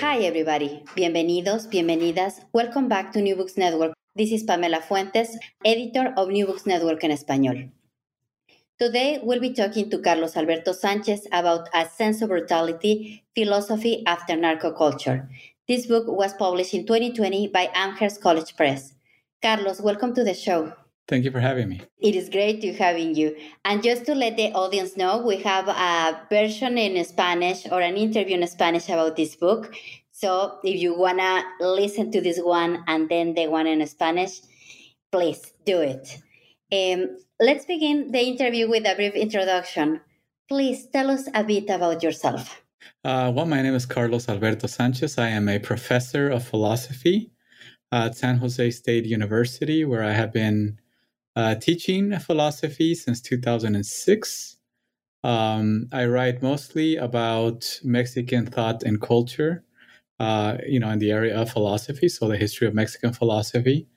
Hi, everybody. Bienvenidos, bienvenidas. Welcome back to New Books Network. This is Pamela Fuentes, editor of New Books Network en Español. Today, we'll be talking to Carlos Alberto Sanchez about A Sense of Brutality Philosophy After Narcoculture. This book was published in 2020 by Amherst College Press. Carlos, welcome to the show. Thank you for having me. It is great to having you. And just to let the audience know, we have a version in Spanish or an interview in Spanish about this book. So if you wanna listen to this one and then the one in Spanish, please do it. Um, let's begin the interview with a brief introduction. Please tell us a bit about yourself. Uh, well, my name is Carlos Alberto Sanchez. I am a professor of philosophy at San Jose State University, where I have been uh, teaching philosophy since 2006. Um, I write mostly about Mexican thought and culture, uh, you know, in the area of philosophy, so the history of Mexican philosophy.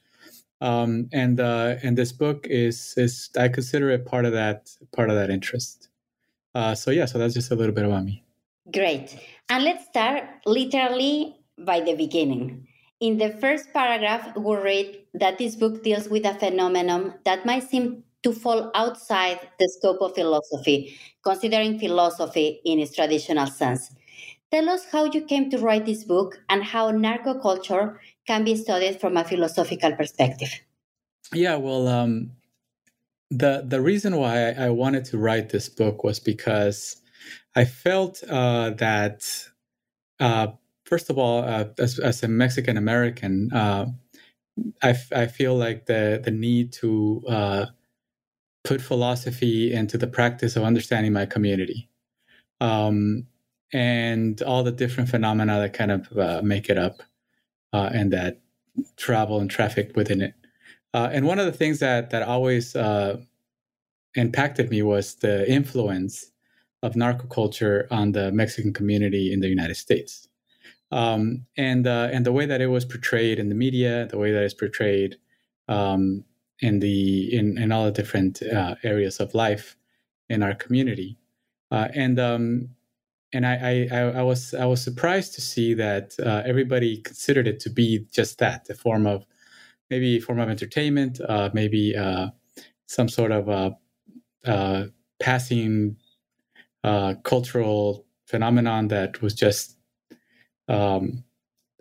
Um, and uh, and this book is is I consider it part of that part of that interest. Uh, so yeah, so that's just a little bit about me. Great, and let's start literally by the beginning. In the first paragraph, we read that this book deals with a phenomenon that might seem to fall outside the scope of philosophy, considering philosophy in its traditional sense. Tell us how you came to write this book and how narco culture can be studied from a philosophical perspective. Yeah, well, um, the the reason why I wanted to write this book was because I felt uh, that uh, first of all, uh, as, as, a Mexican American, uh, I, f- I feel like the the need to uh, put philosophy into the practice of understanding my community, um, and all the different phenomena that kind of uh, make it up, uh, and that travel and traffic within it. Uh, and one of the things that that always impacted me was the influence of narco culture on the Mexican community in the United States um, and uh, and the way that it was portrayed in the media, the way that it's portrayed um, in the in in all the different uh, areas of life in our community, uh, and um, and I, I I was I was surprised to see that uh, everybody considered it to be just that, a form of maybe a form of entertainment, uh, maybe uh, some sort of passing cultural phenomenon that was just um,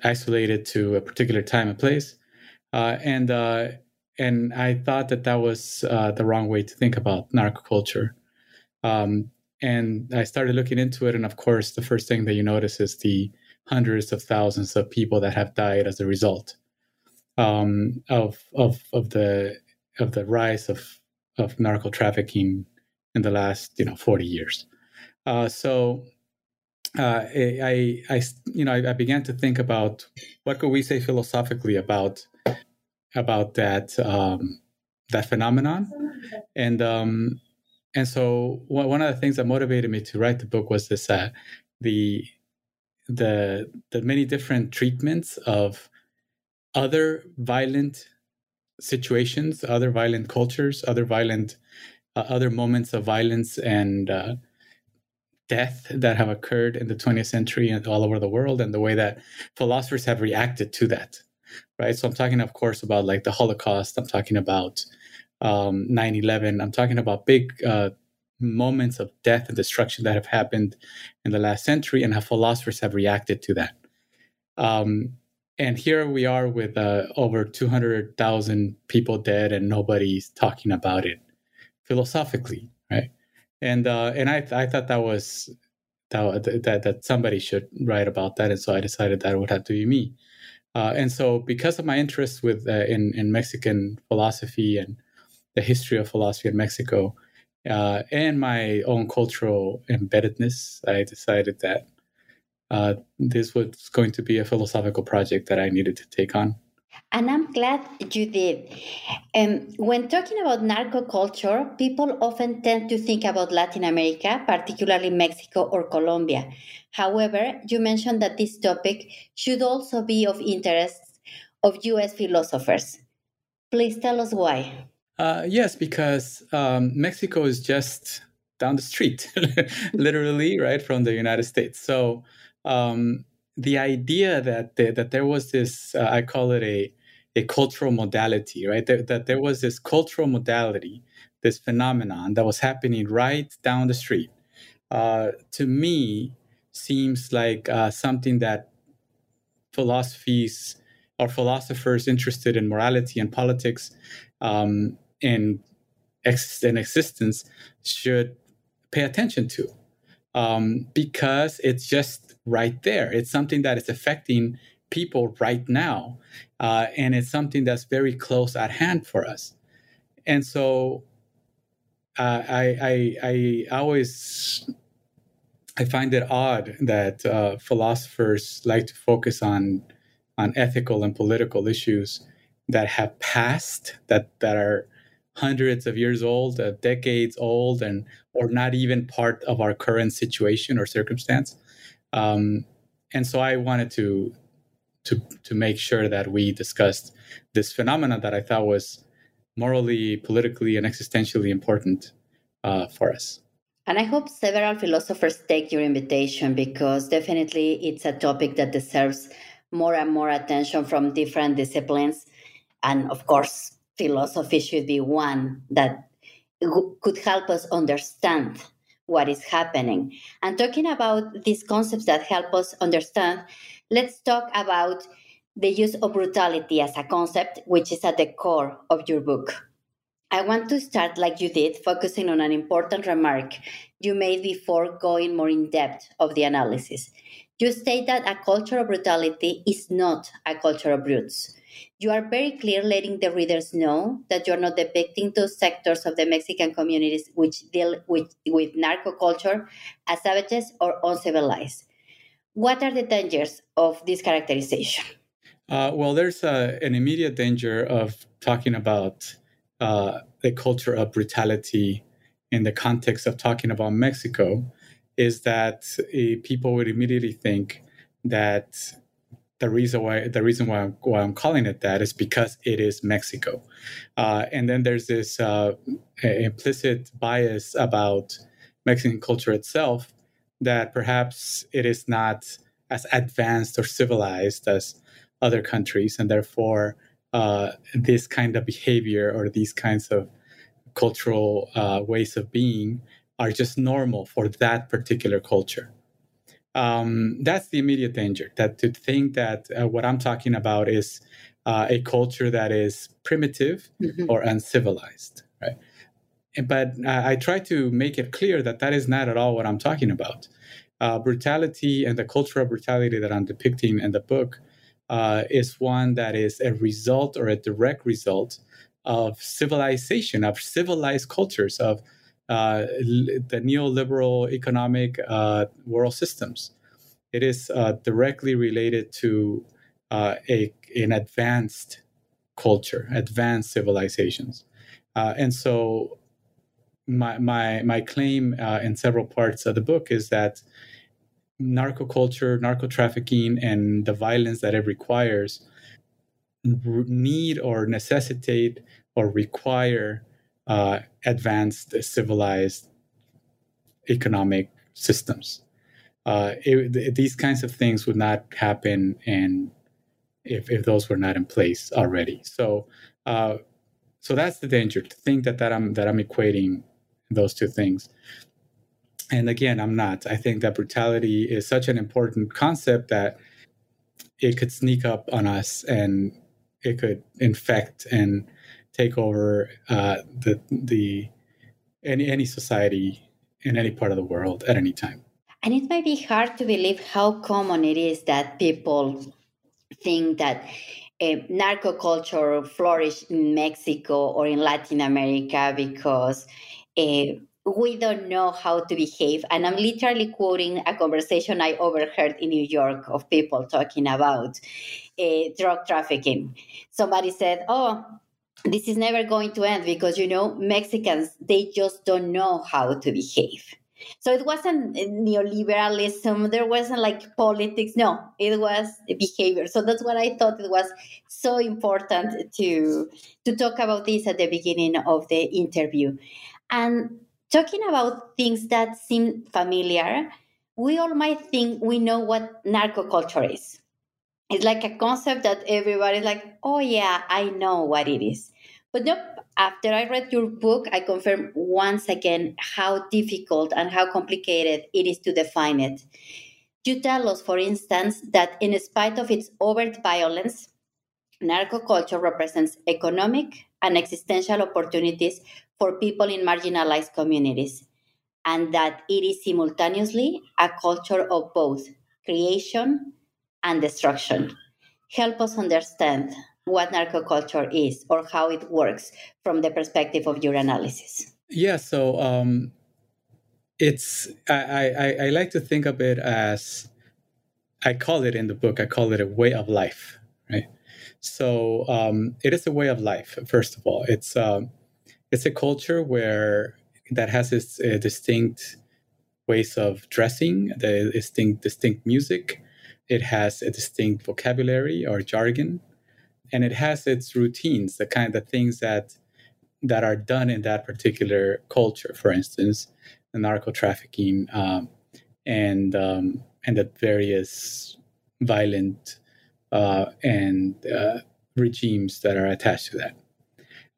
isolated to a particular time and place. Uh, and uh, and I thought that that was uh, the wrong way to think about narcoculture. Um, and I started looking into it, and of course, the first thing that you notice is the hundreds of thousands of people that have died as a result um, of of of the of the rise of of narco trafficking in the last you know 40 years. Uh, so uh, I, I, you know, I, I, began to think about what could we say philosophically about about that um, that phenomenon, and um, and so one of the things that motivated me to write the book was this: uh, the the the many different treatments of other violent situations, other violent cultures, other violent uh, other moments of violence and uh, death that have occurred in the 20th century and all over the world and the way that philosophers have reacted to that right? So i'm talking of course about like the holocaust. I'm talking about um, 9-11 i'm talking about big uh, moments of death and destruction that have happened in the last century and how philosophers have reacted to that. Um, and here we are with uh, over 200000 people dead and nobody's talking about it philosophically right and uh, and I I thought that was that, that that somebody should write about that, and so I decided that it would have to be me. Uh, and so, because of my interest with uh, in in Mexican philosophy and the history of philosophy in Mexico, uh, and my own cultural embeddedness, I decided that uh, this was going to be a philosophical project that I needed to take on. And I'm glad you did. Um, when talking about narco culture, people often tend to think about Latin America, particularly Mexico or Colombia. However, you mentioned that this topic should also be of interest of US philosophers. Please tell us why. Uh, yes, because um, Mexico is just down the street, literally, right from the United States. So um, the idea that the, that there was this, uh, I call it a a cultural modality, right? That, that there was this cultural modality, this phenomenon that was happening right down the street. Uh, to me, seems like uh, something that philosophies or philosophers interested in morality and politics um, and, ex- and existence should pay attention to um, because it's just right there. It's something that is affecting people right now, uh, and it's something that's very close at hand for us. And so, uh, I, I, I always I find it odd that uh, philosophers like to focus on on ethical and political issues that have passed, that that are hundreds of years old, uh, decades old, and or not even part of our current situation or circumstance. Um, and so I wanted to to to make sure that we discussed this phenomenon that I thought was morally, politically, and existentially important uh, for us. And I hope several philosophers take your invitation because definitely it's a topic that deserves more and more attention from different disciplines. And of course, philosophy should be one that could help us understand what is happening. And talking about these concepts that help us understand, let's talk about the use of brutality as a concept, which is at the core of your book. I want to start like you did, focusing on an important remark you made before going more in depth of the analysis. You state that a culture of brutality is not a culture of brutes. You are very clear letting the readers know that you're not depicting those sectors of the Mexican communities which deal with, with narco culture as savages or uncivilized. What are the dangers of this characterization? Uh, well, there's uh, an immediate danger of talking about uh, the culture of brutality in the context of talking about Mexico is that uh, people would immediately think that the reason why the reason why I'm, why I'm calling it that is because it is Mexico, uh, and then there's this uh, implicit bias about Mexican culture itself that perhaps it is not as advanced or civilized as other countries, and therefore uh, this kind of behavior or these kinds of cultural uh, ways of being are just normal for that particular culture. Um, that's the immediate danger. That to think that uh, what I'm talking about is uh, a culture that is primitive mm-hmm. or uncivilized, right? But I, I try to make it clear that that is not at all what I'm talking about. Uh, brutality and the cultural brutality that I'm depicting in the book uh, is one that is a result or a direct result of civilization, of civilized cultures, of the neoliberal economic uh, world systems. It is uh, directly related to uh, a, an advanced culture, advanced civilizations. Uh, and so, my, my, my claim in several parts of the book is that narco culture, narco trafficking, and the violence that it requires need or necessitate or require uh, advanced civilized economic systems. Uh, it, these kinds of things would not happen and if, if those were not in place already. So, uh, so that's the danger to think that, that I'm that I'm equating those two things and again i'm not i think that brutality is such an important concept that it could sneak up on us and it could infect and take over uh, the the any any society in any part of the world at any time and it might be hard to believe how common it is that people think that uh, narco culture flourished in Mexico or in Latin America because uh, we don't know how to behave. And I'm literally quoting a conversation I overheard in New York of people talking about uh, drug trafficking. Somebody said, Oh, this is never going to end because, you know, Mexicans, they just don't know how to behave. So it wasn't neoliberalism. There wasn't like politics. No, it was behavior. So that's what I thought it was so important to to talk about this at the beginning of the interview. And talking about things that seem familiar, we all might think we know what narco culture is. It's like a concept that everybody's like, oh yeah, I know what it is. But nope, after I read your book, I confirmed once again how difficult and how complicated it is to define it. You tell us, for instance, that in spite of its overt violence, narco culture represents economic and existential opportunities for people in marginalized communities, and that it is simultaneously a culture of both creation and destruction. Help us understand what narco culture is or how it works from the perspective of your analysis. Yeah, so um, it's I, I, I like to think of it as I call it in the book. I call it a way of life, right? So um, it is a way of life. First of all, it's um, it's a culture where that has its uh, distinct ways of dressing, the distinct distinct music. It has a distinct vocabulary or jargon and it has its routines, the kind of things that that are done in that particular culture. For instance, the narco trafficking um, and um, and the various violent uh, and uh, regimes that are attached to that.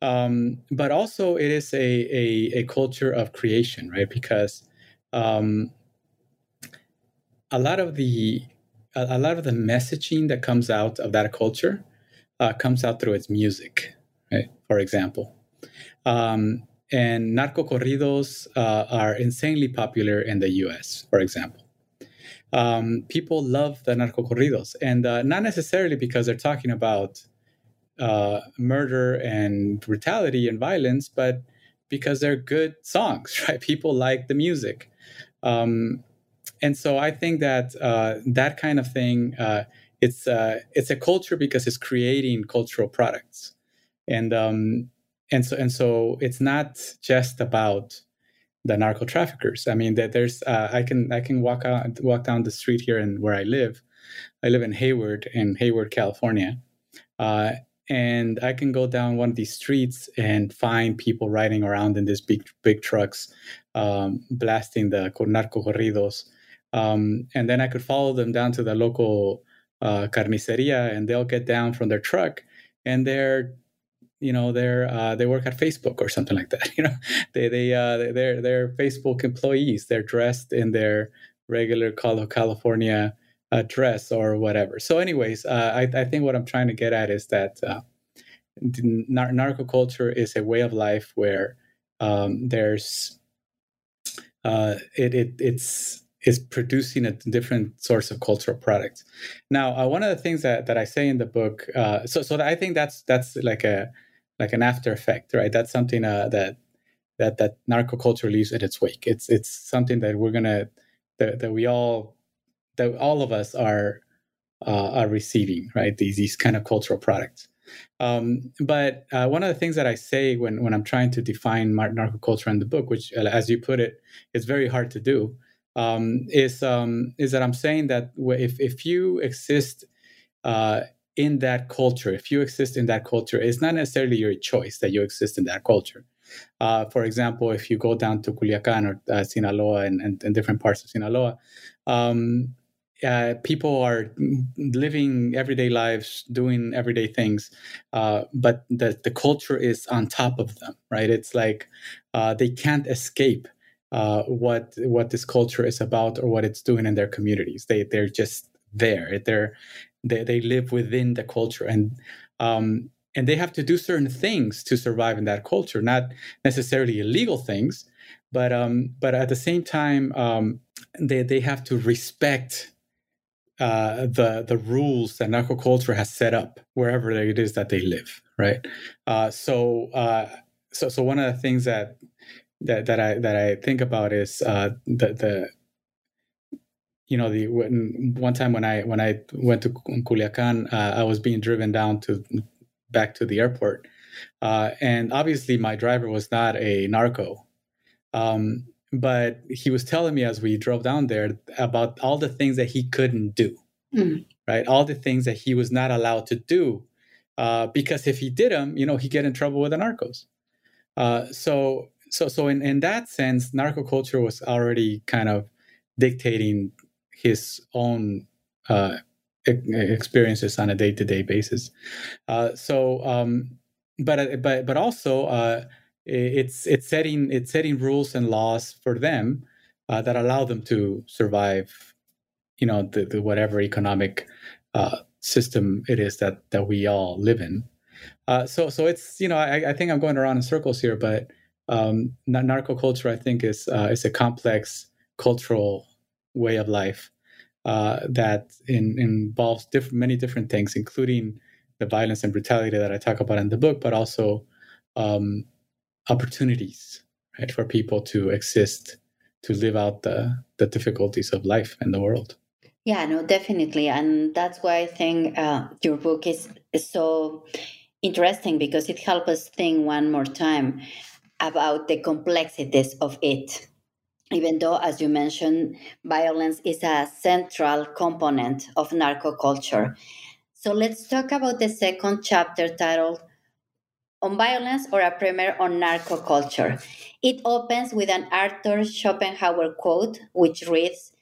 Um, but also, it is a, a, a culture of creation, right? Because um, a lot of the a, a lot of the messaging that comes out of that culture uh, comes out through its music, right? For example. Um, and narco corridos uh, are insanely popular in the US, for example. Um, people love the narco corridos, and uh, not necessarily because they're talking about uh, murder and brutality and violence, but because they're good songs, right? People like the music. Um, and so I think that uh, that kind of thing uh, it's uh, it's a culture because it's creating cultural products, and um, and so and so it's not just about the narco traffickers. I mean that there's uh, I can I can walk out walk down the street here and where I live. I live in Hayward in Hayward, California. Uh, and I can go down one of these streets and find people riding around in these big big trucks, um, blasting the narco corridos, um, and then I could follow them down to the local uh, carniceria and they'll get down from their truck and they're you know they're uh, they work at Facebook or something like that. You know, they they uh, they're they're Facebook employees. They're dressed in their regular California uh, dress or whatever. So, anyways, uh, I I think what I'm trying to get at is that uh, nar- narco culture is a way of life where um, there's it it it's is producing a different source of cultural products. Now, uh, one of the things that, that I say in the book, uh, so so I think that's that's like a like an after effect, right? That's something uh, that that that narco culture leaves in its wake. It's it's something that we're gonna that, that we all that all of us are uh, are receiving, right? These these kind of cultural products. Um, but uh, one of the things that I say when when I'm trying to define narco culture in the book, which, uh, as you put it, it, is very hard to do, um, is um, is that I'm saying that if if you exist uh, in that culture, if you exist in that culture, it's not necessarily your choice that you exist in that culture. Uh, for example, if you go down to Culiacan or uh, Sinaloa and, and, and, different parts of Sinaloa, um, uh, people are living everyday lives, doing everyday things, uh, but the, the culture is on top of them, right? It's like uh, they can't escape uh, what what this culture is about or what it's doing in their communities. They they're just there. They're they, they live within the culture and um, and they have to do certain things to survive in that culture, not necessarily illegal things, but um, but at the same time um, they they have to respect uh, the the rules that narco culture has set up wherever it is that they live, right? Uh, so uh, so so one of the things that that that I that I think about is uh, the the you know the when, one time when I when I went to Culiacan, uh, I was being driven down to back to the airport, uh, and obviously my driver was not a narco, um, but he was telling me as we drove down there about all the things that he couldn't do, mm. right? All the things that he was not allowed to do, uh, because if he did them, you know, he'd get in trouble with the narcos. Uh, so so so in, in that sense, narco culture was already kind of dictating his own uh, experiences on a day to day basis. Uh, so, um, but uh, but but also uh, it's it's setting it's setting rules and laws for them uh, that allow them to survive. You know, the, the whatever economic uh, system it is that that we all live in. so so it's you know I, I think I'm going around in circles here, but um, narco culture I think is is a complex cultural way of life uh, that in, involves diff- many different things, including the violence and brutality that I talk about in the book, but also um, opportunities right, for people to exist, to live out the, the difficulties of life in the world. Yeah, no, definitely. And that's why I think uh, your book is, is so interesting because it helps us think one more time about the complexities of it even though, as you mentioned, violence is a central component of narco culture. So let's talk about the second chapter titled On Violence or a Primer on Narco Culture. It opens with an Arthur Schopenhauer quote, which reads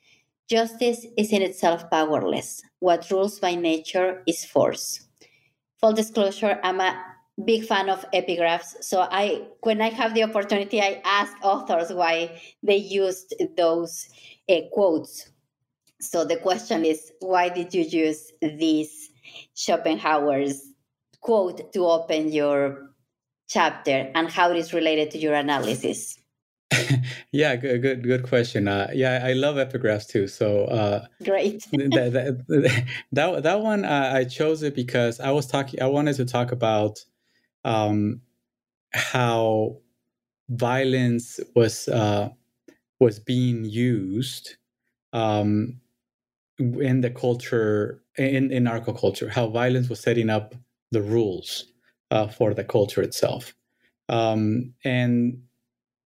Justice is in itself powerless. What rules by nature is force. Full disclosure, I'm a big fan of epigraphs. So i when i have the opportunity i ask authors why they used those uh, quotes. So the question is why did you use this schopenhauer's quote to open your chapter and how it is related to your analysis? Yeah good good good question. Uh, yeah i love epigraphs too so uh, great. that, that, that, that one uh, i chose it because i was talking i wanted to talk about um, how violence was uh, was being used um, in the culture in in narco culture. How violence was setting up the rules uh, for the culture itself, um, and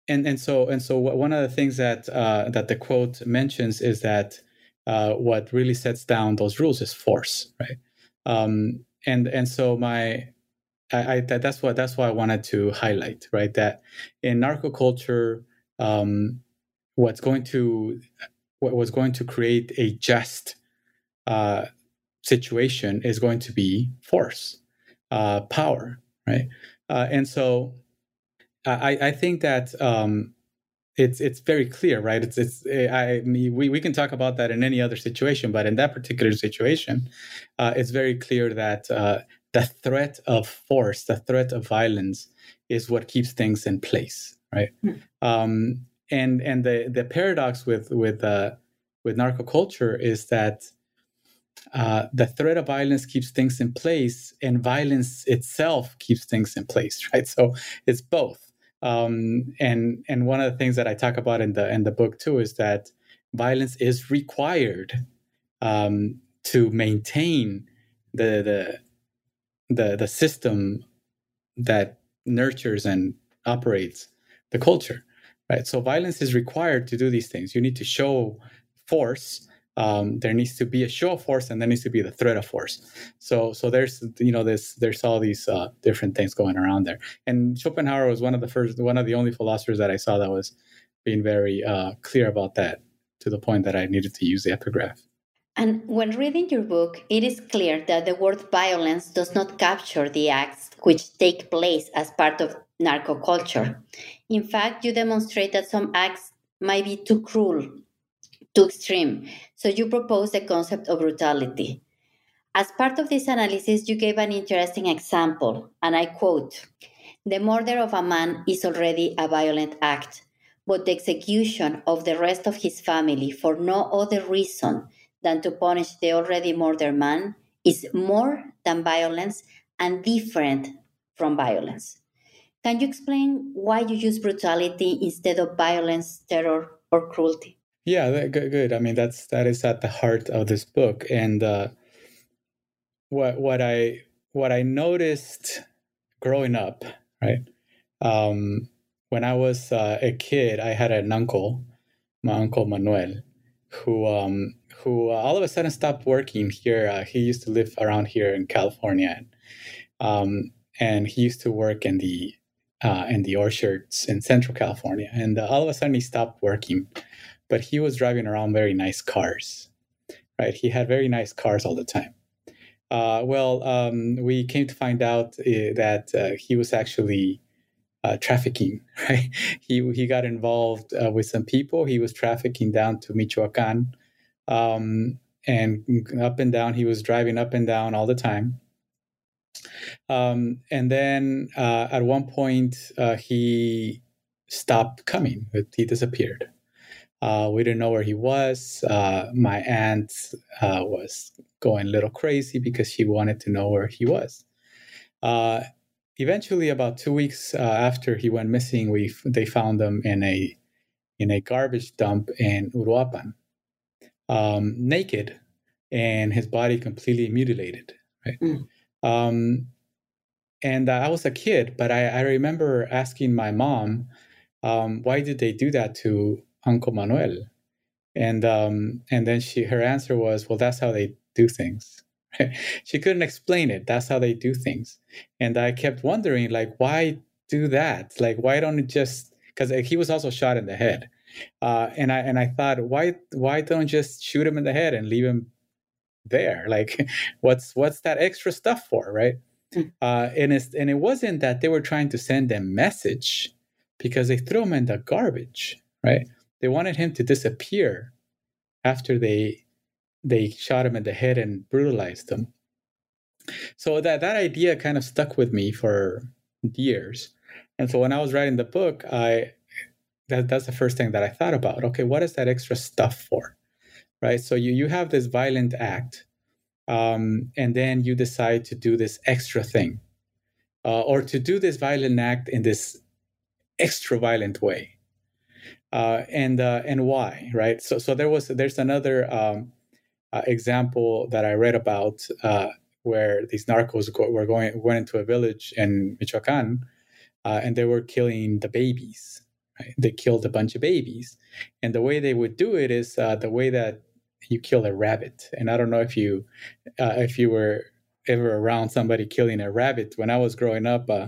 and and so and so one of the things that uh, that the quote mentions is that uh, what really sets down those rules is force, right? Um, and and so my I, I that, that's what that's why I wanted to highlight, right? That in narco culture, um, what's going to what was going to create a just uh, situation is going to be force, uh, power, right? Uh, and so I, I think that um, it's it's very clear, right? It's it's I we we can talk about that in any other situation, but in that particular situation, uh, it's very clear that uh, the threat of force, the threat of violence, is what keeps things in place, right? Mm. Um, and and the the paradox with with uh, with narco culture is that uh, the threat of violence keeps things in place, and violence itself keeps things in place, right? So it's both. Um, and and one of the things that I talk about in the in the book too is that violence is required um, to maintain the the the the system that nurtures and operates the culture right? So violence is required to do these things. You need to show force. Um, there needs to be a show of force and there needs to be the threat of force. So so there's you know this there's all these uh, different things going around there. And schopenhauer was one of the first one of the only philosophers that i saw that was being very uh, clear about that to the point that i needed to use the epigraph and when reading your book, it is clear that the word violence does not capture the acts which take place as part of narco culture. In fact, you demonstrate that some acts might be too cruel, too extreme. So you propose the concept of brutality. As part of this analysis, you gave an interesting example, and I quote The murder of a man is already a violent act, but the execution of the rest of his family for no other reason than to punish the already murdered man is more than violence and different from violence. Can you explain why you use brutality instead of violence, terror, or cruelty? Yeah, good, good. I mean, that's that is at the heart of this book, and uh, what what I what I noticed growing up, right? Um, when I was uh, a kid, I had an uncle, my uncle Manuel, who um, who uh, all of a sudden stopped working here. Uh, he used to live around here in California, and, um, and he used to work in the uh, in the orchards in Central California. And uh, all of a sudden, he stopped working, but he was driving around very nice cars, right? He had very nice cars all the time. Uh, well, um, we came to find out uh, that uh, he was actually uh, trafficking, right? He he got involved with some people. He was trafficking down to Michoacan, um, and up and down. He was driving up and down all the time um, and then uh, at one point, uh, he stopped coming. He disappeared. Uh, we didn't know where he was. Uh, my aunt uh, was going a little crazy because she wanted to know where he was. Uh, eventually, about two weeks after he went missing, we they found him in a in a garbage dump in Uruapan, um, naked, and his body completely mutilated. Right. Mm. Um, and I was a kid, but I, I remember asking my mom, um, why did they do that to Uncle Manuel? And um, and then she her answer was, well, that's how they do things. she couldn't explain it. That's how they do things. And I kept wondering, like, why do that? Like, why don't it just because he was also shot in the head. Uh, and I and I thought, why why don't just shoot him in the head and leave him there? Like, what's what's that extra stuff for, right? Mm. Uh, and it's and it wasn't that they were trying to send a message because they threw him in the garbage, right? They wanted him to disappear after they they shot him in the head and brutalized him. So that that idea kind of stuck with me for years. And so when I was writing the book, I that that's the first thing that I thought about. Okay, what is that extra stuff for? Right? So you you have this violent act um, and then you decide to do this extra thing uh, or to do this violent act in this extra violent way uh, and uh, and why right so so there was there's another um, uh, example that i read about uh, where these narcos go, were going went into a village in michoacan uh, and they were killing the babies right? they killed a bunch of babies and the way they would do it is the way that you kill a rabbit. And I don't know if you uh, if you were ever around somebody killing a rabbit. When I was growing up, uh,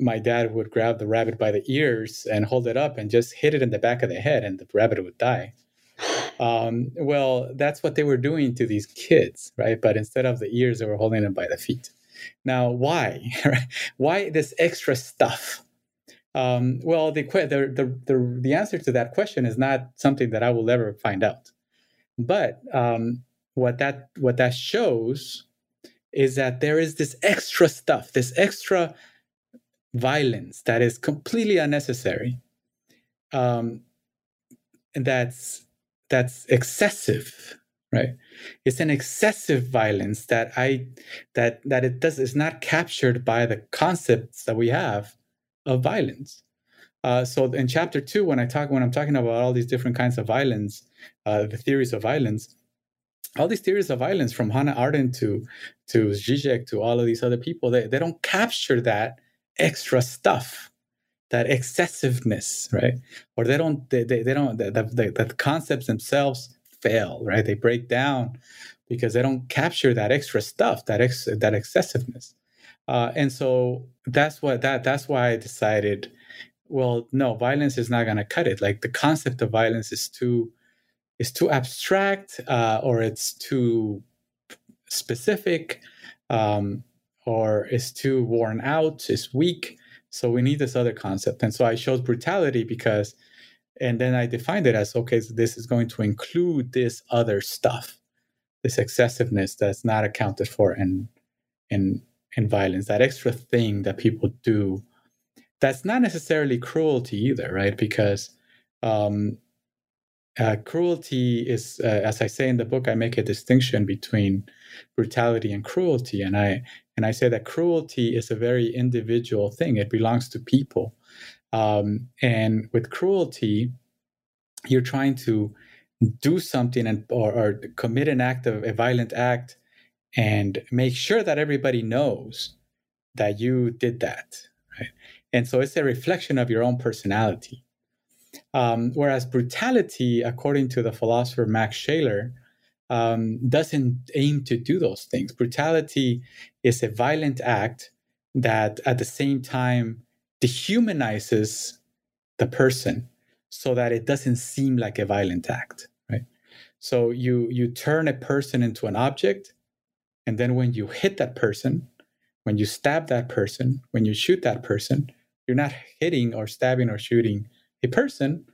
my dad would grab the rabbit by the ears and hold it up and just hit it in the back of the head, and the rabbit would die. Um, well, that's what they were doing to these kids, right? But instead of the ears, they were holding them by the feet. Now, why? why this extra stuff? Um, well, the, the, the, the, answer to that question is not something that I will ever find out. But um, what that what that shows is that there is this extra stuff, this extra violence that is completely unnecessary. Um, that's that's excessive, right? It's an excessive violence that I that that it does is not captured by the concepts that we have of violence. Uh, so in chapter two, when I talk when I'm talking about all these different kinds of violence, uh, the theories of violence, all these theories of violence from Hannah Arendt to to Zizek to all of these other people, they, they don't capture that extra stuff, that excessiveness, right? Or they don't they, they, they don't the, the, the concepts themselves fail, right? They break down because they don't capture that extra stuff, that ex, that excessiveness. Uh, and so that's what that that's why I decided well, no, violence is not going to cut it. Like the concept of violence is too is too abstract, uh, or it's too specific, um, or it's too worn out, it's weak. So we need this other concept. And so I chose brutality because, and then I defined it as okay, so this is going to include this other stuff, this excessiveness that's not accounted for in in in violence, that extra thing that people do that's not necessarily cruelty either, right? Because um, uh, cruelty is, uh, as I say in the book, I make a distinction between brutality and cruelty, and I And I say that cruelty is a very individual thing, it belongs to people. Um, and with cruelty, you're trying to do something and or, or commit an act of a violent act and make sure that everybody knows that you did that right? And so it's a reflection of your own personality. Um, whereas brutality according to the philosopher Max Scheler um, doesn't aim to do those things. Brutality is a violent act that at the same time dehumanizes the person so that it doesn't seem like a violent act right? So you you turn a person into an object and then when you hit that person when you stab that person when you shoot that person you're not hitting or stabbing or shooting a person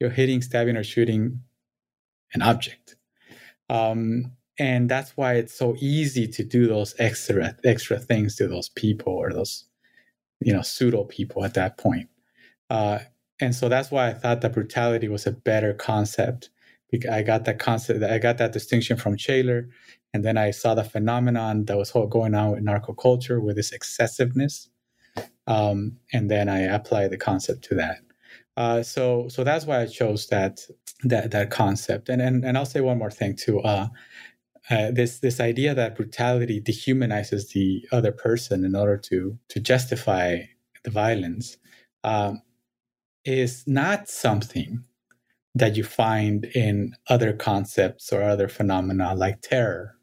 you're hitting stabbing or shooting an object um, and that's why it's so easy to do those extra extra things to those people or those you know pseudo people at that point uh, and so that's why I thought that brutality was a better concept. Because I got that concept, I got that distinction from Scheler, and then I saw the phenomenon that was going on with narco culture with this excessiveness, um, and then I applied the concept to that. Uh, so, so that's why I chose that that that concept. And and and I'll say one more thing too. Uh, uh, this this idea that brutality dehumanizes the other person in order to to justify the violence. Um, is not something that you find in other concepts or other phenomena like terror,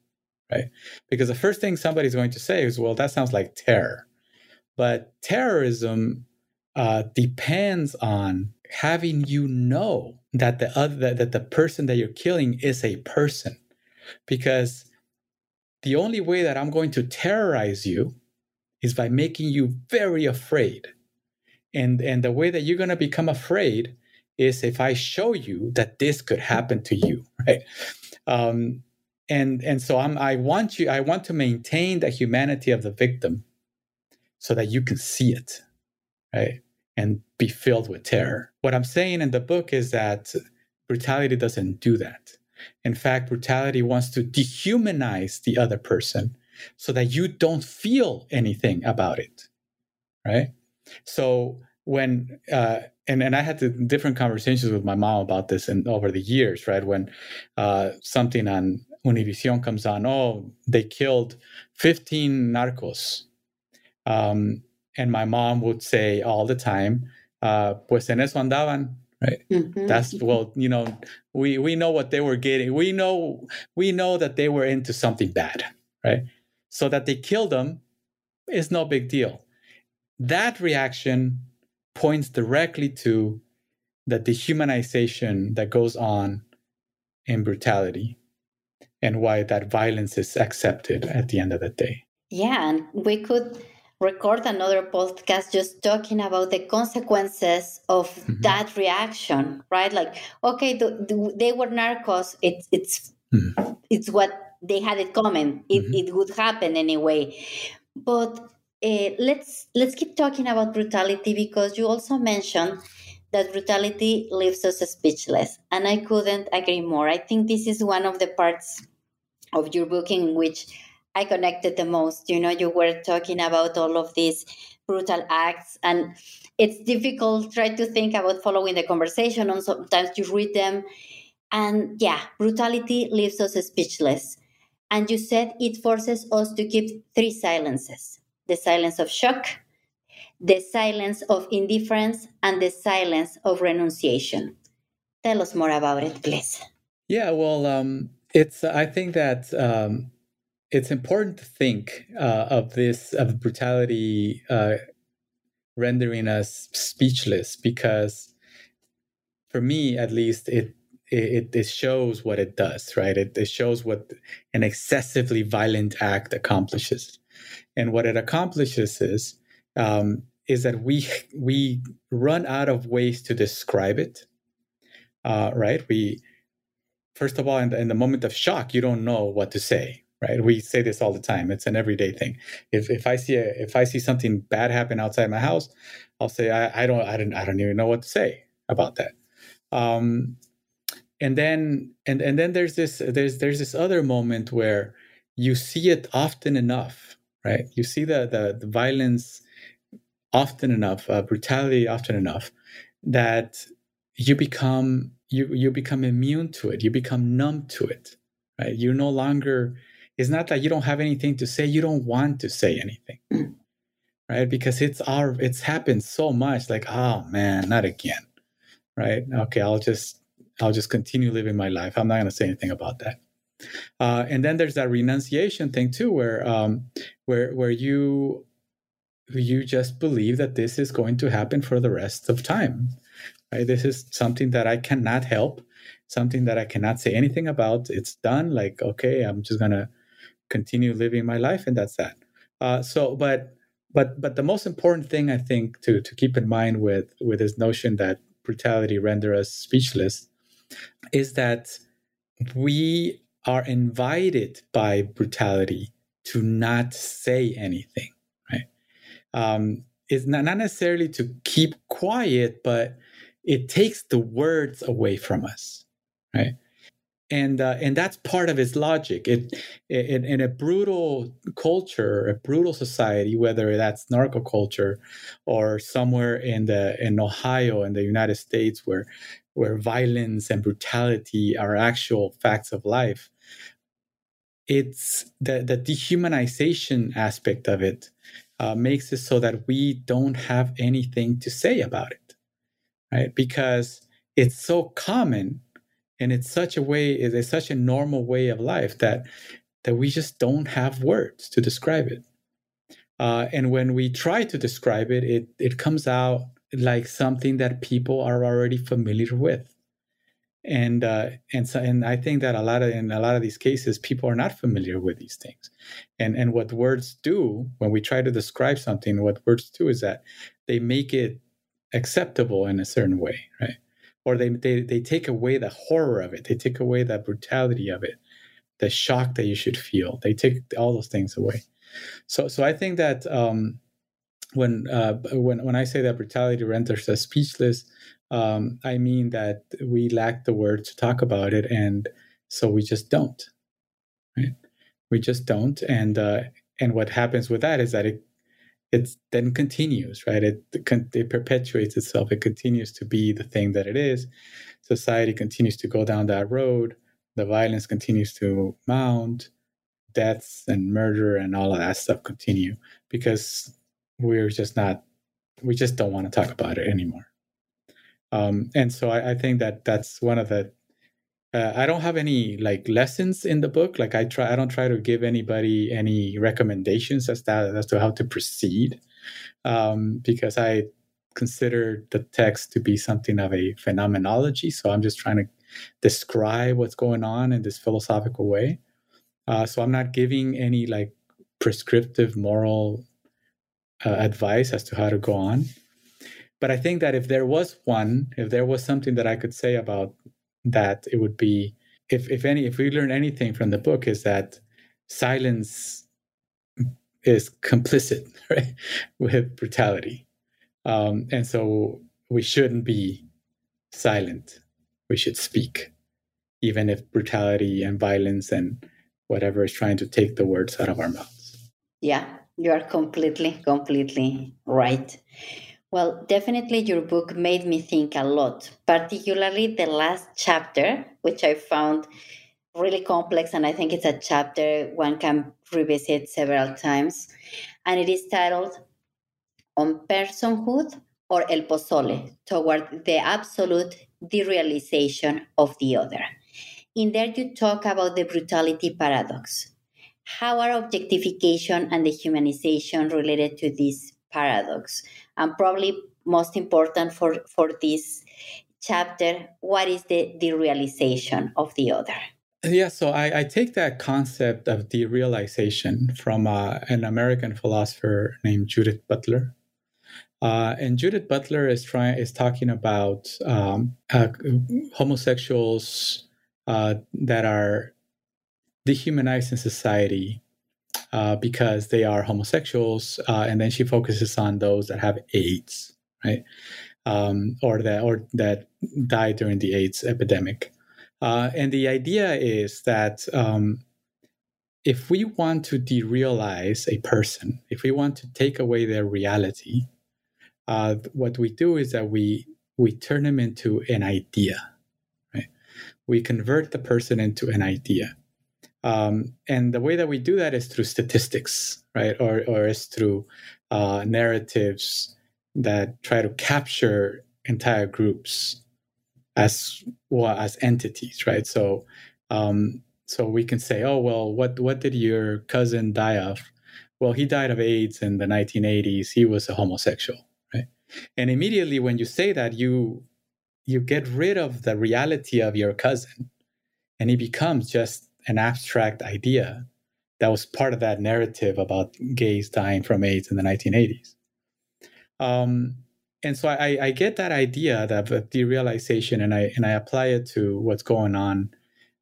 right? Because the first thing somebody's going to say is, well, that sounds like terror. But terrorism uh, depends on having you know that the other that, the person that you're killing is a person. Because the only way that i'm going to terrorize you is by making you very afraid. And and the way that you're going to become afraid is if i show you that this could happen to you right? Um, and and so i'm i want you i want to maintain the humanity of the victim so that you can see it right and be filled with terror what i'm saying in the book is that brutality doesn't do that in fact brutality wants to dehumanize the other person so that you don't feel anything about it right so when uh, and and I had different conversations with my mom about this and over the years, right? When uh, something on Univision comes on, oh, they killed 15 narcos. Um, and my mom would say all the time, uh, pues en eso andaban, right? Mm-hmm. That's well, you know, we we know what they were getting. We know we know that they were into something bad, right? So that they killed them is no big deal that reaction points directly to the dehumanization that goes on in brutality and why that violence is accepted at the end of the day. Yeah, and we could record another podcast just talking about the consequences of mm-hmm. that reaction, right? Like, okay, the, the, they were narcos. It's it's mm-hmm. it's what they had it coming. It mm-hmm. it would happen anyway, but uh, let's let's keep talking about brutality because you also mentioned that brutality leaves us speechless, and I couldn't agree more. I think this is one of the parts of your book in which I connected the most. You know, you were talking about all of these brutal acts, and it's difficult try to think about following the conversation, and sometimes you read them, and yeah, brutality leaves us speechless. And you said it forces us to keep three silences the silence of shock, the silence of indifference, and the silence of renunciation. Tell us more about it, please. Yeah, well, um, it's. I think that um, it's important to think uh, of this of brutality uh, rendering us speechless because, for me at least, it it, it shows what it does, right? It, it shows what an excessively violent act accomplishes. And what it accomplishes is um, is that we we run out of ways to describe it. Uh, right? We first of all, in the, in the moment of shock, you don't know what to say. Right? We say this all the time. It's an everyday thing. If if I see a if I see something bad happen outside my house, I'll say I, I don't I don't I don't even know what to say about that. Um, and then and and then there's this there's there's this other moment where you see it often enough right? You see the the, the violence often enough, uh, brutality often enough, that you become you you become immune to it. You become numb to it, right? you're no longer. It's not that you don't have anything to say. You don't want to say anything, right? Because it's our it's happened so much. Like, oh man, not again, right? Okay, I'll just I'll just continue living my life. I'm not going to say anything about that. Uh, and then there's that renunciation thing too, where um, where where you you just believe that this is going to happen for the rest of time. Right? This is something that I cannot help, something that I cannot say anything about. It's done. Like okay, I'm just gonna continue living my life, and that's that. Uh, so, but but but the most important thing I think to to keep in mind with with this notion that brutality render us speechless is that we are invited by brutality to not say anything, right? Um, it's not, not necessarily to keep quiet, but it takes the words away from us, right? And uh, and that's part of its logic. It, it in a brutal culture, a brutal society, whether that's narco culture or somewhere in the in Ohio in the United States, where where violence and brutality are actual facts of life, it's the, the dehumanization aspect of it uh, makes it so that we don't have anything to say about it, right? Because it's so common and it's such a way, it's such a normal way of life that that we just don't have words to describe it. Uh, and when we try to describe it, it it comes out like something that people are already familiar with and uh, and so and I think that a lot of in a lot of these cases people are not familiar with these things, and and what words do when we try to describe something, what words do is that they make it acceptable in a certain way, right? Or they they they take away the horror of it, they take away the brutality of it, the shock that you should feel. They take all those things away. So so I think that um, when uh, when when I say that brutality renders us speechless, um, I mean that we lack the words to talk about it, and so we just don't. Right? We just don't, and uh, and what happens with that is that it it then continues, right? It it perpetuates itself. It continues to be the thing that it is. Society continues to go down that road. The violence continues to mount. Deaths and murder and all of that stuff continue because we're just not. We just don't want to talk about it anymore. Um, and so I, I, think that that's one of the. Uh, I don't have any like lessons in the book. Like I try, I don't try to give anybody any recommendations as that as to how to proceed, um, because I consider the text to be something of a phenomenology. So I'm just trying to describe what's going on in this philosophical way. Uh, so I'm not giving any like prescriptive moral uh, advice as to how to go on. But I think that if there was one, if there was something that I could say about that, it would be if if any if we learn anything from the book is that silence is complicit right, with brutality, um, and so we shouldn't be silent. We should speak, even if brutality and violence and whatever is trying to take the words out of our mouths. Yeah, you are completely, completely right. Well, definitely your book made me think a lot, particularly the last chapter, which I found really complex. And I think it's a chapter one can revisit several times. And it is titled On Personhood or El Pozole Toward the Absolute Derealization of the Other. In there, you talk about the brutality paradox. How are objectification and dehumanization related to this paradox? And probably most important for, for this chapter, what is the derealization of the other? Yeah, so I, I take that concept of derealization from uh, an American philosopher named Judith Butler. Uh, and Judith Butler is trying is talking about um, uh, homosexuals uh, that are dehumanized in society uh, because they are homosexuals, uh, and then she focuses on those that have AIDS, right, um, or that or that died during the AIDS epidemic. Uh, and the idea is that um, if we want to derealize a person, if we want to take away their reality, uh, what we do is that we we turn them into an idea, right? We convert the person into an idea, um, and the way that we do that is through statistics, right? Or or is through uh, narratives that try to capture entire groups as well as entities, right? So um, so we can say, oh well, what what did your cousin die of? Well, he died of AIDS in the 1980s. He was a homosexual, right? And immediately when you say that, you you get rid of the reality of your cousin, and he becomes just an abstract idea that was part of that narrative about gays dying from AIDS in the 1980s. Um, and so I, I, get that idea that derealization, and I and I apply it to what's going on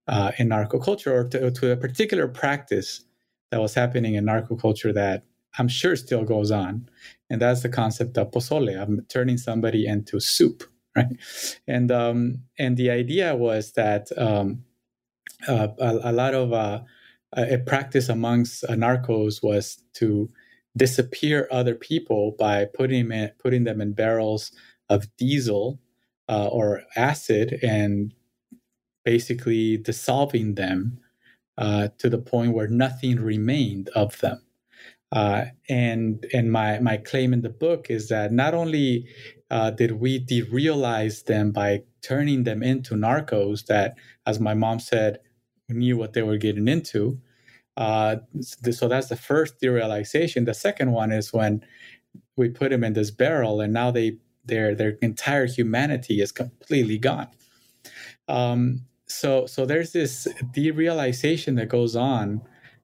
uh, in narco-culture or to, to, a particular practice that was happening in narco-culture that I'm sure still goes on. And that's the concept of pozole. I'm turning somebody into soup, right? And um, and the idea was that um, uh, a, a, lot of uh, a practice amongst narcos was to disappear other people by putting in, putting them in barrels of diesel uh, or acid and basically dissolving them uh, to the point where nothing remained of them. Uh, and and my my claim in the book is that not only uh, did we derealize them by turning them into narcos that, as my mom said, knew what they were getting into. Uh, so that's the first derealization. The second one is when we put them in this barrel, and now they their their entire humanity is completely gone. Um, so so there's this derealization that goes on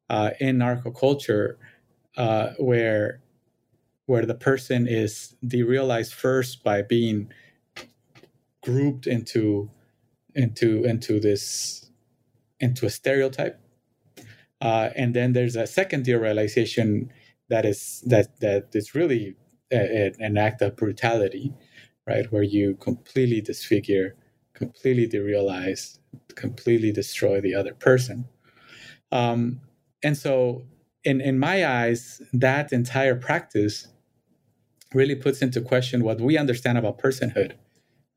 uh, in narco culture uh, where where the person is derealized first by being grouped into into into this into a stereotype uh, and then there's a second derealization that is that that is really a, a, an act of brutality right where you completely disfigure completely derealize completely destroy the other person. Um, and so, in, in my eyes, that entire practice really puts into question what we understand about personhood,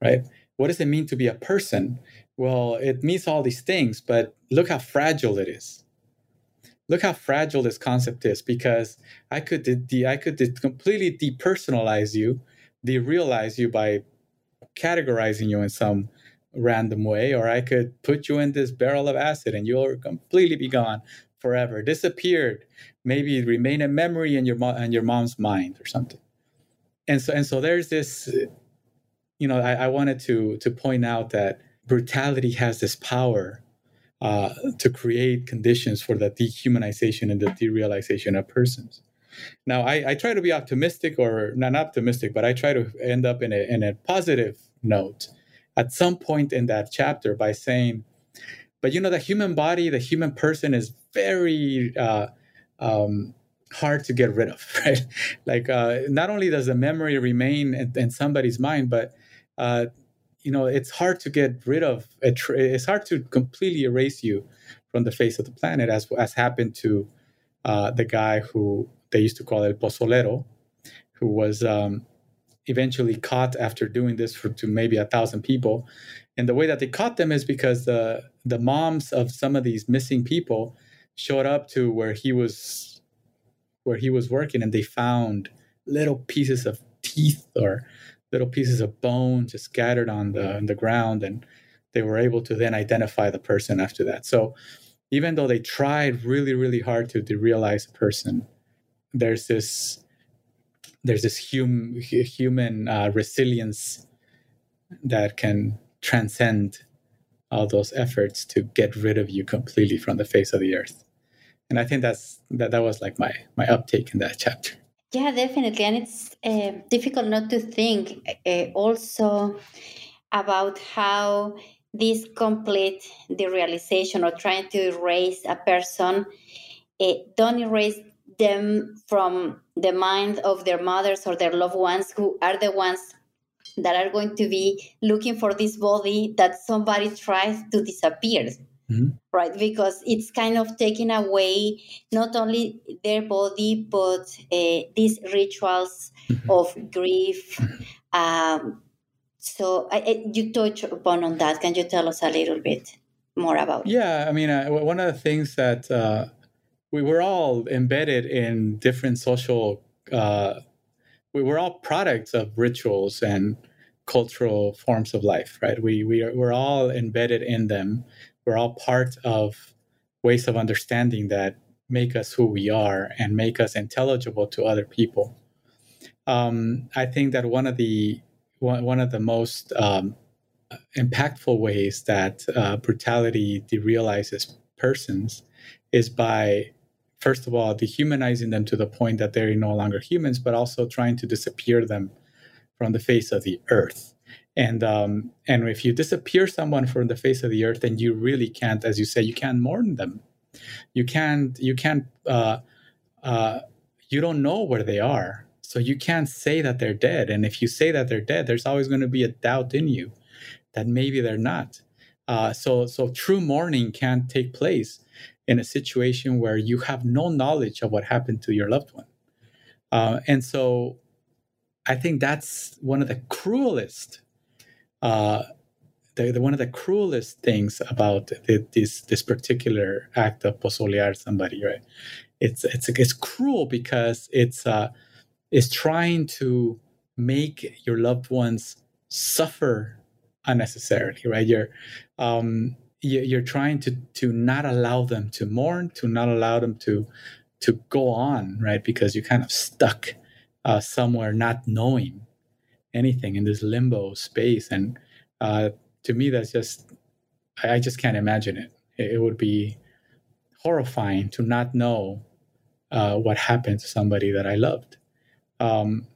right? What does it mean to be a person? Well, it means all these things, but look how fragile it is. Look how fragile this concept is because I could de- I could de- completely depersonalize you, derealize you by categorizing you in some random way, or I could put you in this barrel of acid and you'll completely be gone forever, disappeared, maybe remain a memory in your mo- in your mom's mind or something. And so and so there's this, you know, I, I wanted to to point out that brutality has this power uh, to create conditions for the dehumanization and the derealization of persons. Now, I, I, try to be optimistic, or not optimistic, but I try to end up in a, in a positive note at some point in that chapter by saying, but you know, the human body, the human person is very uh, um, hard to get rid of, right? like, uh, not only does the memory remain in, in somebody's mind, but uh, you know, it's hard to get rid of. It's hard to completely erase you from the face of the planet, as as happened to uh, the guy who they used to call El Pozolero, who was um, eventually caught after doing this for, to maybe a thousand people. And the way that they caught them is because the the moms of some of these missing people showed up to where he was where he was working and they found little pieces of teeth or little pieces of bone just scattered on the on the ground and they were able to then identify the person after that. So even though they tried really, really hard to, to realize a person, there's this there's this hum, human uh, resilience that can transcend all those efforts to get rid of you completely from the face of the earth and i think that's that that was like my my uptake in that chapter yeah definitely and it's uh, difficult not to think uh, also about how this complete derealization or trying to erase a person uh, don't erase them from the mind of their mothers or their loved ones who are the ones that are going to be looking for this body that somebody tries to disappear mm-hmm. right? Because it's kind of taking away not only their body, but uh, these rituals mm-hmm. of grief. Mm-hmm. Um, so I, I, you touch upon on that. Can you tell us a little bit more about? Yeah, I mean, uh, one of the things that uh, we were all embedded in different social. Uh, we were all products of rituals and cultural forms of life, right? We we are, we're all embedded in them. We're all part of ways of understanding that make us who we are and make us intelligible to other people. Um, I think that one of the one, one of the most um, impactful ways that uh, brutality derealizes persons is by first of all dehumanizing them to the point that they're no longer humans but also trying to disappear them from the face of the earth. And um, and if you disappear someone from the face of the earth, then you really can't, as you say, you can't mourn them. You can't you can't uh, uh, you don't know where they are, so you can't say that they're dead. And if you say that they're dead, there's always going to be a doubt in you that maybe they're not. Uh, so so true mourning can't take place in a situation where you have no knowledge of what happened to your loved one. Uh, and so I think that's one of the cruelest, uh, the, the, one of the cruelest things about the, this this particular act of pozolear somebody, right? It's it's it's cruel because it's uh, it's trying to make your loved ones suffer unnecessarily, right? You're um, you're trying to to not allow them to mourn, to not allow them to to go on, right? Because you're kind of stuck uh, somewhere not knowing anything in this limbo space. And uh, to me, that's just, I, I just can't imagine it. it. it. would be horrifying to not know uh, what happened to somebody that I loved. Um,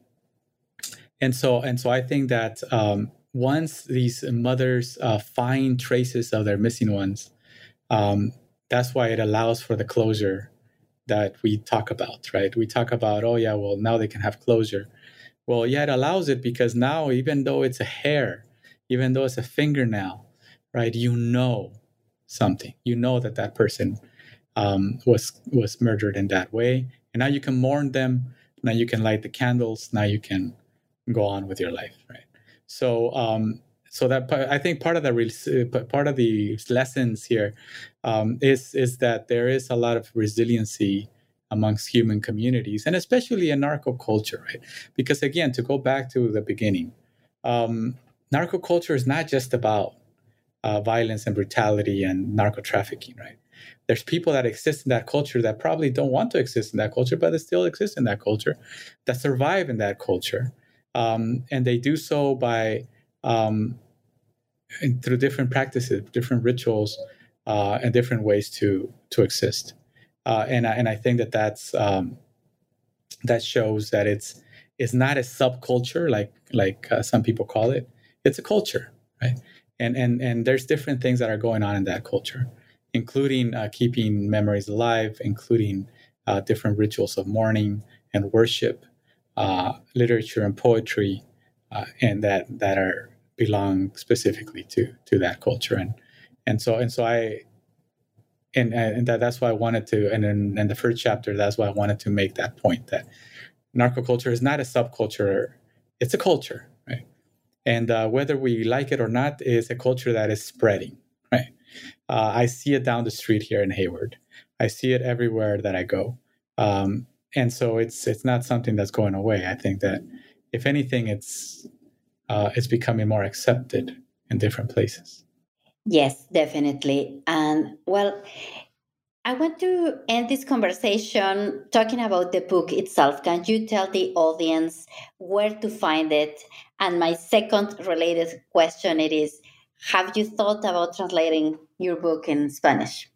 and so, and so I think that um, once these mothers uh, find traces of their missing ones, um, that's why it allows for the closure that we talk about, right? We talk about, oh, yeah, well, now they can have closure. Well, yeah, it allows it because now, even though it's a hair, even though it's a fingernail, right, you know something. You know that that person um, was was murdered in that way, and now you can mourn them. Now you can light the candles. Now you can go on with your life, right? So, um, so that I think part of the uh, part of the lessons here um, is is that there is a lot of resiliency amongst human communities, and especially in narco culture, right? Because again, to go back to the beginning, um, narco culture is not just about uh, violence and brutality and narco trafficking, right? There's people that exist in that culture that probably don't want to exist in that culture, but they still exist in that culture, that survive in that culture, um, and they do so by um, through different practices, different rituals, uh, and different ways to to exist. Uh, and I, and I think that that's um, that shows that it's it's not a subculture like like uh, some people call it. It's a culture, right? And and and there's different things that are going on in that culture, including uh, keeping memories alive, including uh, different rituals of mourning and worship, uh, literature and poetry, and that that are belong specifically to to that culture and and so and so i and and that, that's why i wanted to and in, in the first chapter that's why i wanted to make that point that narco culture is not a subculture it's a culture right? And uh, whether we like it or not is a culture that is spreading right? Uh, i see it down the street here in hayward. I see it everywhere that i go. Um, and so it's it's not something that's going away. I think that if anything it's uh, is becoming more accepted in different places. Yes, definitely. And well, I want to end this conversation talking about the book itself. Can you tell the audience where to find it? And my second related question it is have you thought about translating your book in Spanish?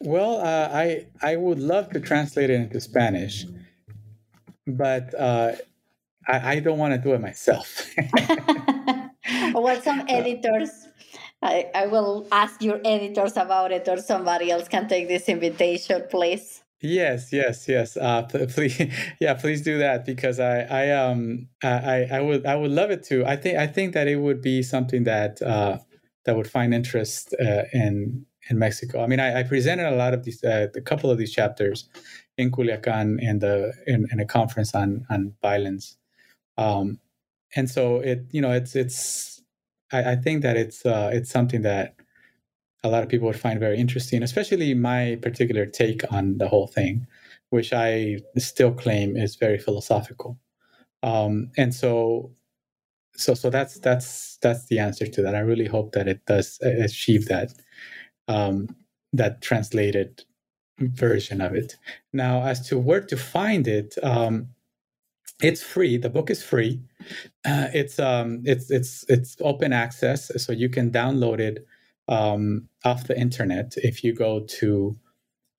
Well, uh, I I would love to translate it into Spanish, but uh, I, I don't want to do it myself. well, some editors, I, I will ask your editors about it, or somebody else can take this invitation, please. Yes, yes, yes. Uh, please, yeah, please do that because I, I, um, I, I would, I would love it to. I think, I think that it would be something that, uh, that would find interest uh, in in Mexico. I mean, I, I presented a lot of these, uh, a couple of these chapters in Culiacan in the in, in a conference on on violence, um, and so it you know it's it's I, I think that it's uh, it's something that a lot of people would find very interesting, especially my particular take on the whole thing, which I still claim is very philosophical. Um, and so so so that's that's that's the answer to that. I really hope that it does achieve that um, that translated version of it. Now, as to where to find it, um, it's free. The book is free. Uh, it's um, it's it's it's open access, so you can download it um, off the internet if you go to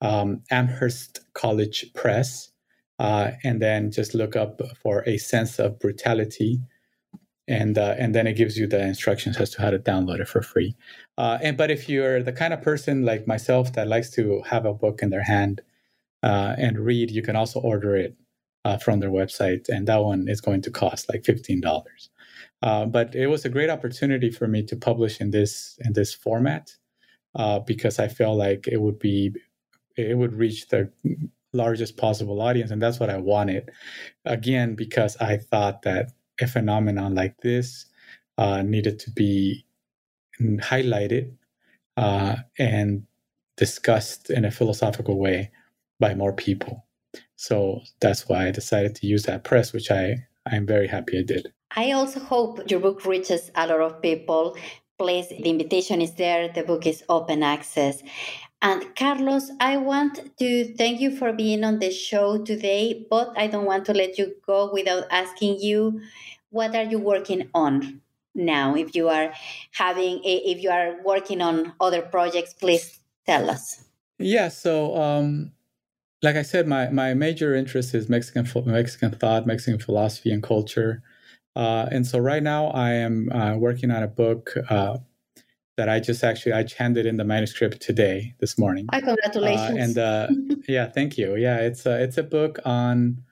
um, Amherst College Press uh, and then just look up for a sense of brutality and uh, and then it gives you the instructions as to how to download it for free. Uh, and but if you're the kind of person like myself that likes to have a book in their hand uh, and read, you can also order it uh, from their website, and that one is going to cost like fifteen dollars. Uh, but it was a great opportunity for me to publish in this in this format uh, because I felt like it would be it would reach the largest possible audience, and that's what I wanted. Again, because I thought that a phenomenon like this uh, needed to be highlighted uh, and discussed in a philosophical way by more people. So that's why I decided to use that press, which I I'm very happy I did. I also hope your book reaches a lot of people. Please, the invitation is there. The book is open access. And Carlos, I want to thank you for being on the show today, but I don't want to let you go without asking you what are you working on now? If you are having, if you are working on other projects, please tell us. Yeah. So, um, like I said, my, my major interest is Mexican Mexican thought, Mexican philosophy, and culture. Uh, and so right now I am uh, working on a book uh, that I just actually I handed in the manuscript today this morning. Hi, congratulations! Uh, and uh, yeah, thank you. Yeah, it's a it's a book on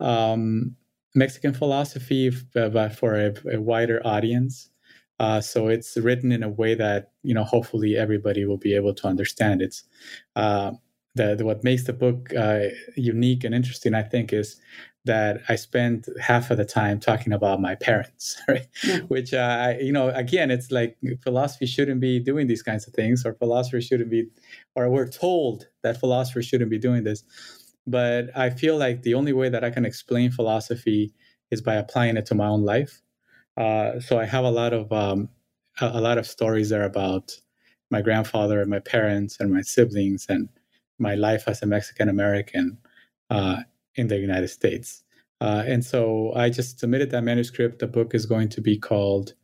um, Mexican philosophy, but for a, a wider audience. Uh, so it's written in a way that you know hopefully everybody will be able to understand. It's uh, the, the, what makes the book uh, unique and interesting. I think is that I spend half of the time talking about my parents, right? Yeah. Which uh, you know again, it's like philosophy shouldn't be doing these kinds of things, or philosophers shouldn't be, or we're told that philosophers shouldn't be doing this but I feel like the only way that I can explain philosophy is by applying it to my own life. Uh, so I have a lot of um, a, a, lot of stories there about my grandfather and my parents and my siblings and my life as a Mexican American uh, in the United States. Uh, and so I just submitted that manuscript. The book is going to be called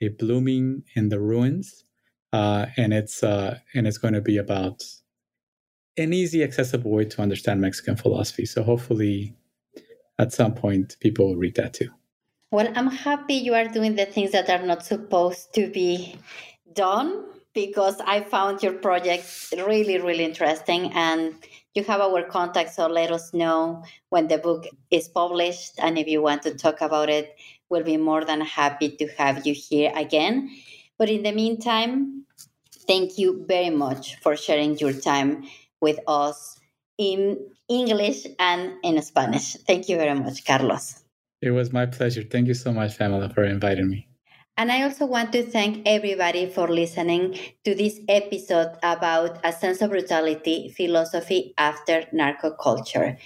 "A Blooming in the Ruins," uh, and it's uh, and it's going to be about an easy, accessible way to understand Mexican philosophy. So hopefully, at some point, people will read that too. Well, I'm happy you are doing the things that are not supposed to be done because I found your project really, really interesting. And you have our contact, so let us know when the book is published. And if you want to talk about it, we'll be more than happy to have you here again. But in the meantime, thank you very much for sharing your time with us in English and in Spanish. Thank you very much, Carlos. It was my pleasure. Thank you so much, Pamela, for inviting me. And I also want to thank everybody for listening to this episode about a sense of brutality philosophy after narco culture.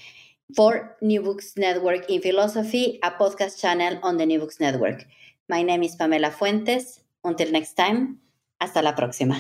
For New Books Network in Philosophy, a podcast channel on the New Books Network. My name is Pamela Fuentes. Until next time, hasta la próxima.